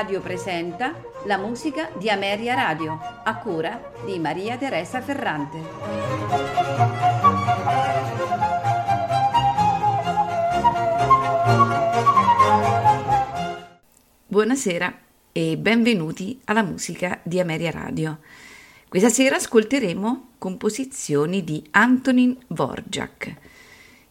Radio presenta la musica di Ameria Radio, a cura di Maria Teresa Ferrante. Buonasera e benvenuti alla musica di Ameria Radio. Questa sera ascolteremo composizioni di Antonin Vorjak.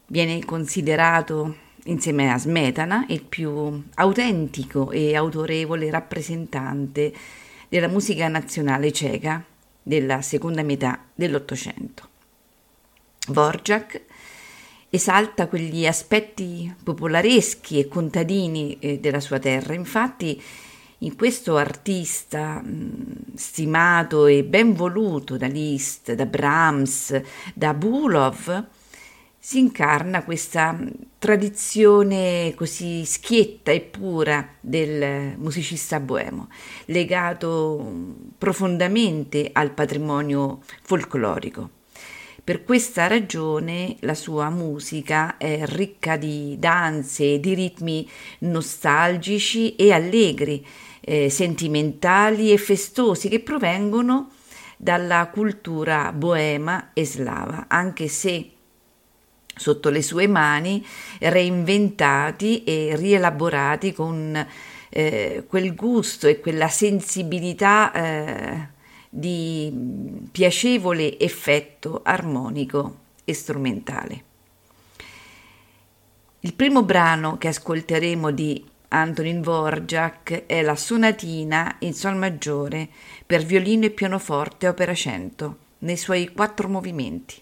Viene considerato insieme a Smetana, il più autentico e autorevole rappresentante della musica nazionale ceca della seconda metà dell'Ottocento. Vorjak esalta quegli aspetti popolareschi e contadini eh, della sua terra. Infatti, in questo artista stimato e ben voluto da Liszt, da Brahms, da Bulov, si incarna questa tradizione così schietta e pura del musicista boemo, legato profondamente al patrimonio folclorico. Per questa ragione la sua musica è ricca di danze, di ritmi nostalgici e allegri, eh, sentimentali e festosi che provengono dalla cultura boema e slava, anche se sotto le sue mani, reinventati e rielaborati con eh, quel gusto e quella sensibilità eh, di piacevole effetto armonico e strumentale. Il primo brano che ascolteremo di Antonin Vorjak è la sonatina in sol maggiore per violino e pianoforte opera 100 nei suoi quattro movimenti.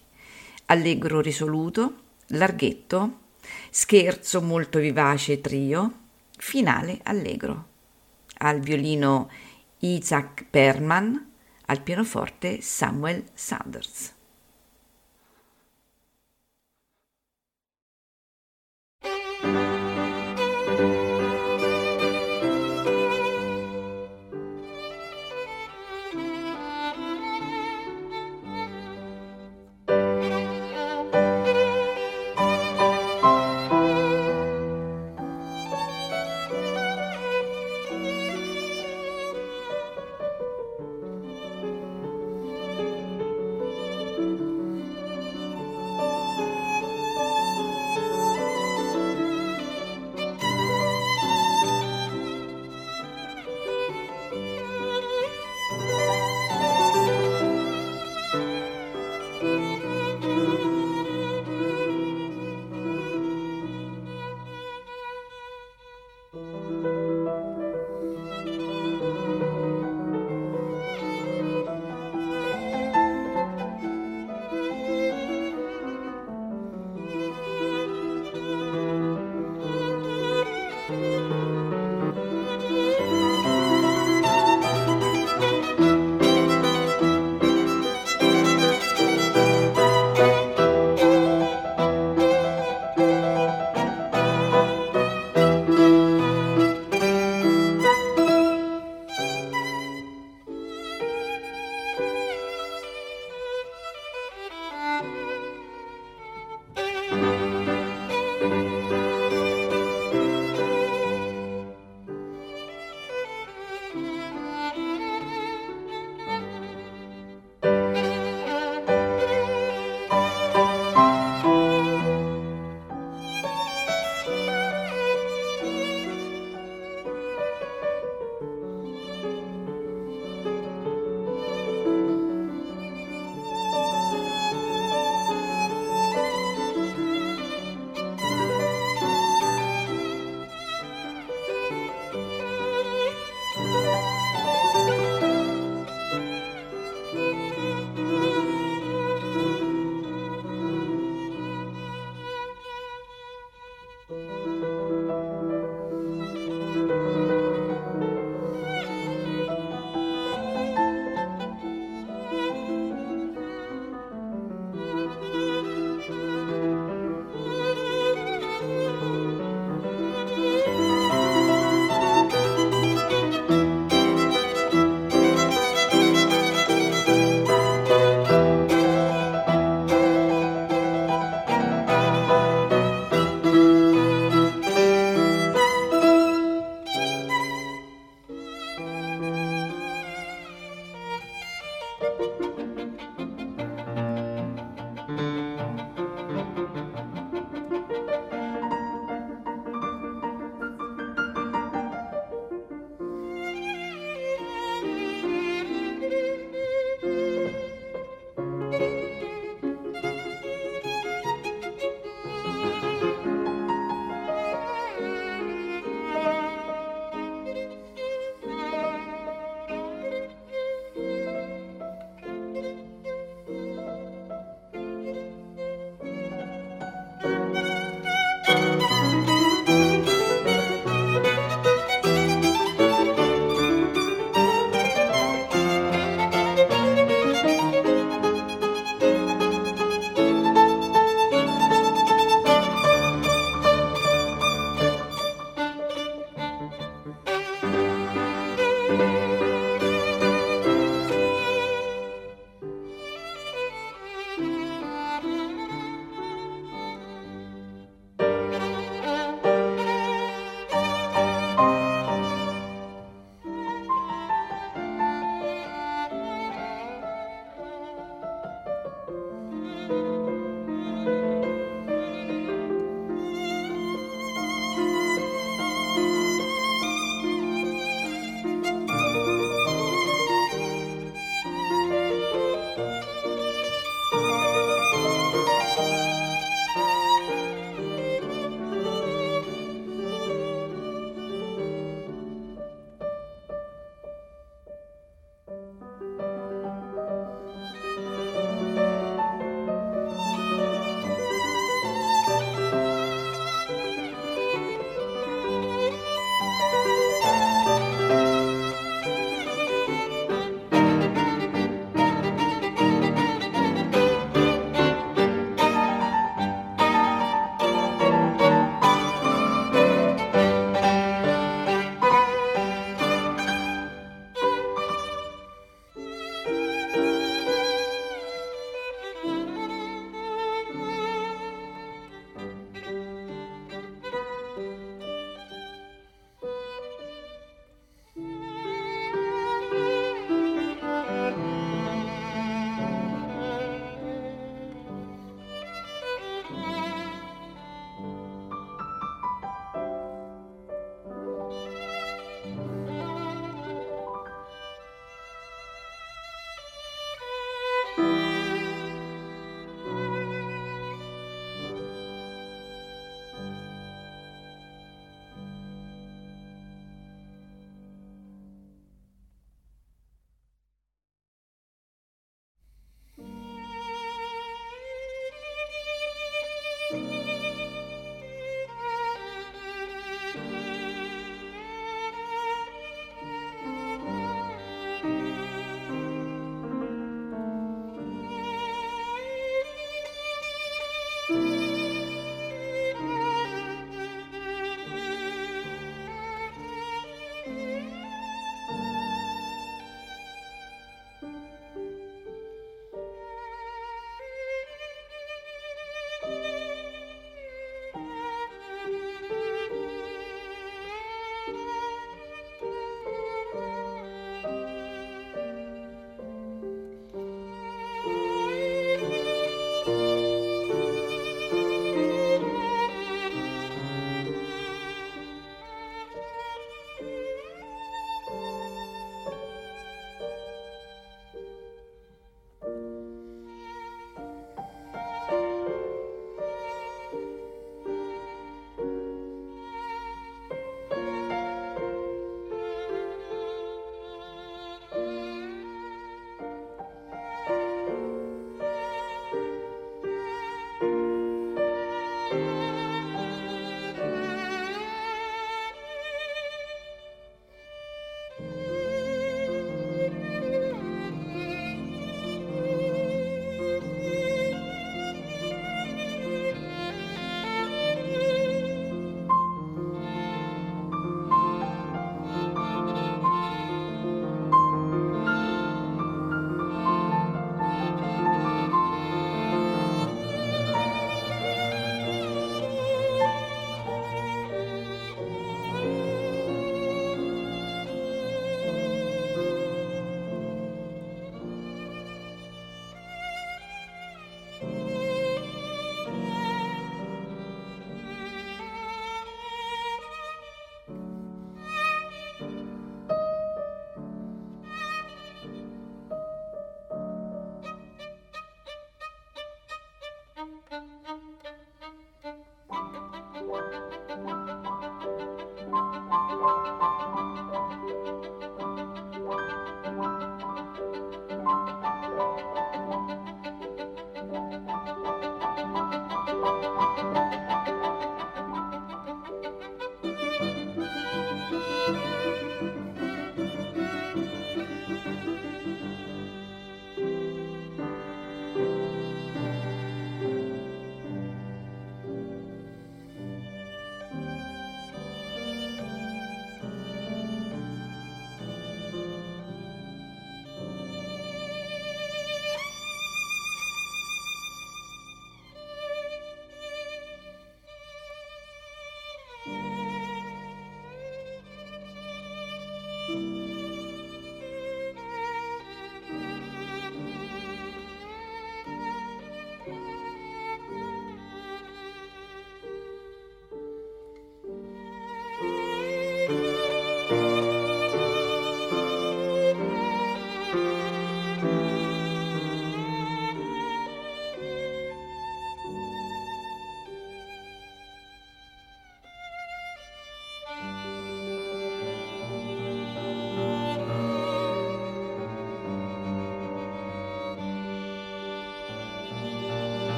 Allegro risoluto, larghetto, scherzo molto vivace e trio, finale allegro. Al violino Isaac Perman, al pianoforte Samuel Sanders.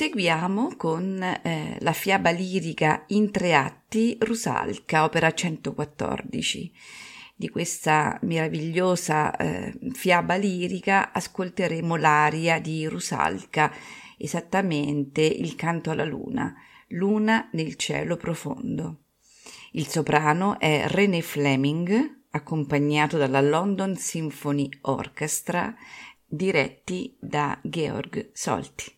Proseguiamo con eh, la fiaba lirica in tre atti Rusalka, opera 114. Di questa meravigliosa eh, fiaba lirica ascolteremo l'aria di Rusalka, esattamente il canto alla luna, luna nel cielo profondo. Il soprano è René Fleming, accompagnato dalla London Symphony Orchestra, diretti da Georg Solti.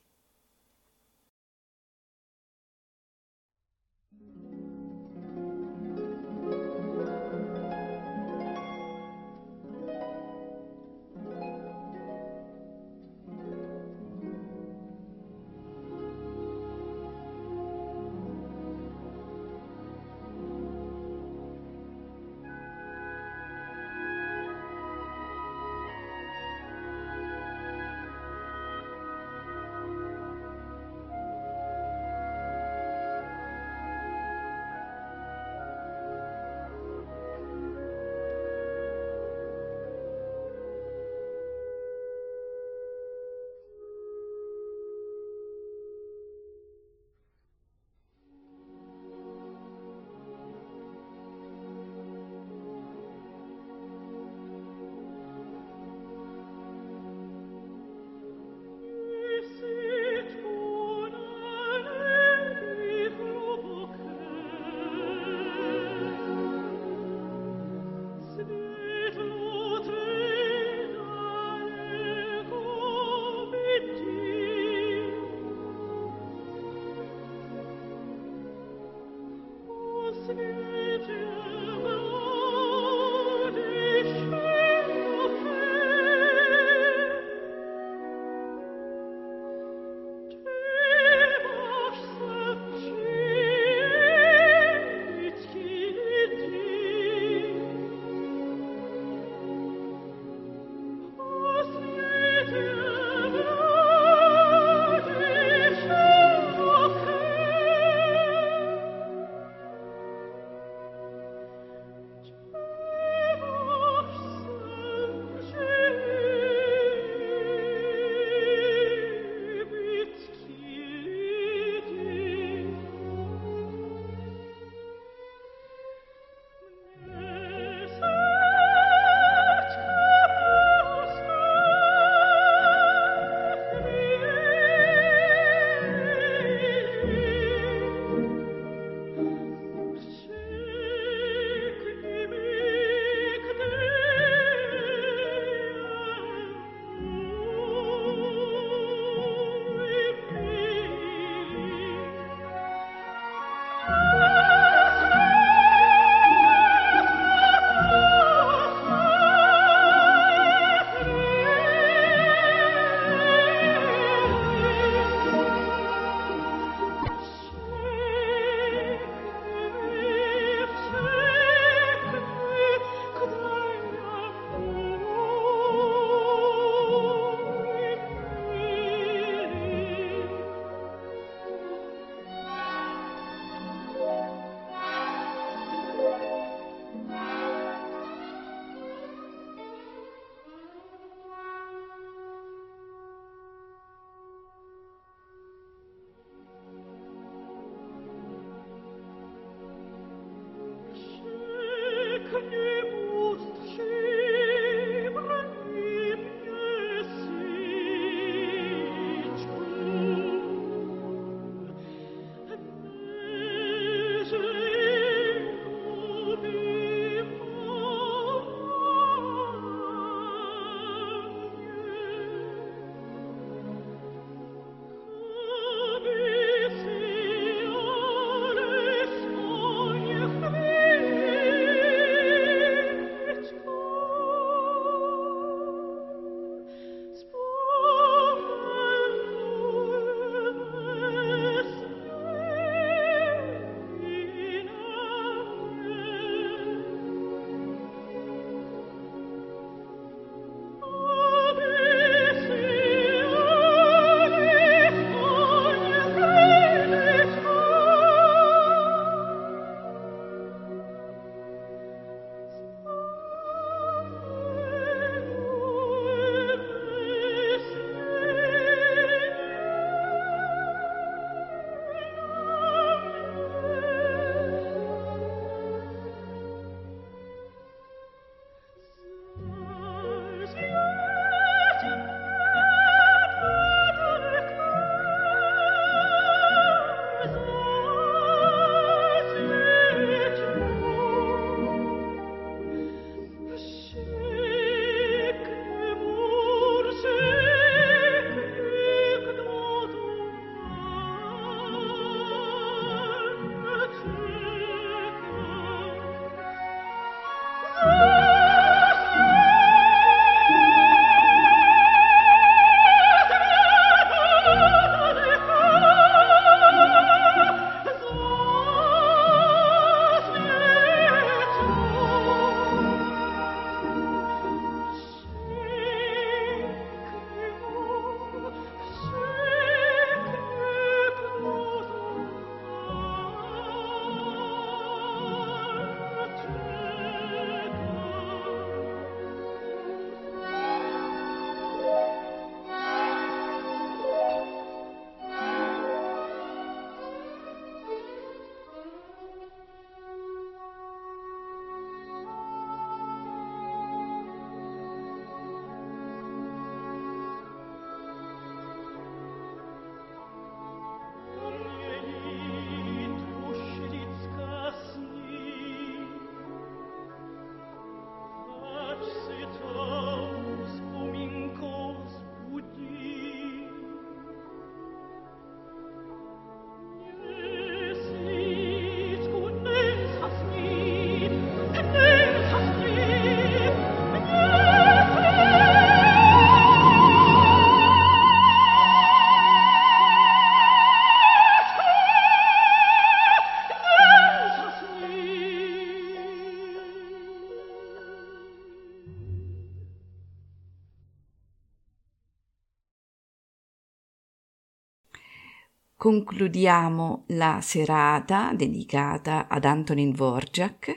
Concludiamo la serata dedicata ad Antonin Dvorak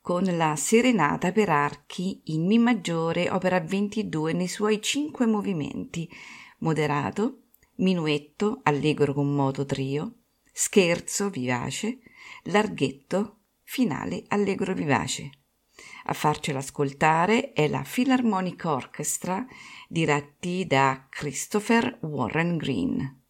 con la Serenata per archi in Mi maggiore, opera 22 nei suoi cinque movimenti: moderato, minuetto, allegro con moto trio, scherzo vivace, larghetto, finale allegro vivace. A farcela ascoltare è la Philharmonic Orchestra diretti da Christopher Warren Green.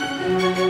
Música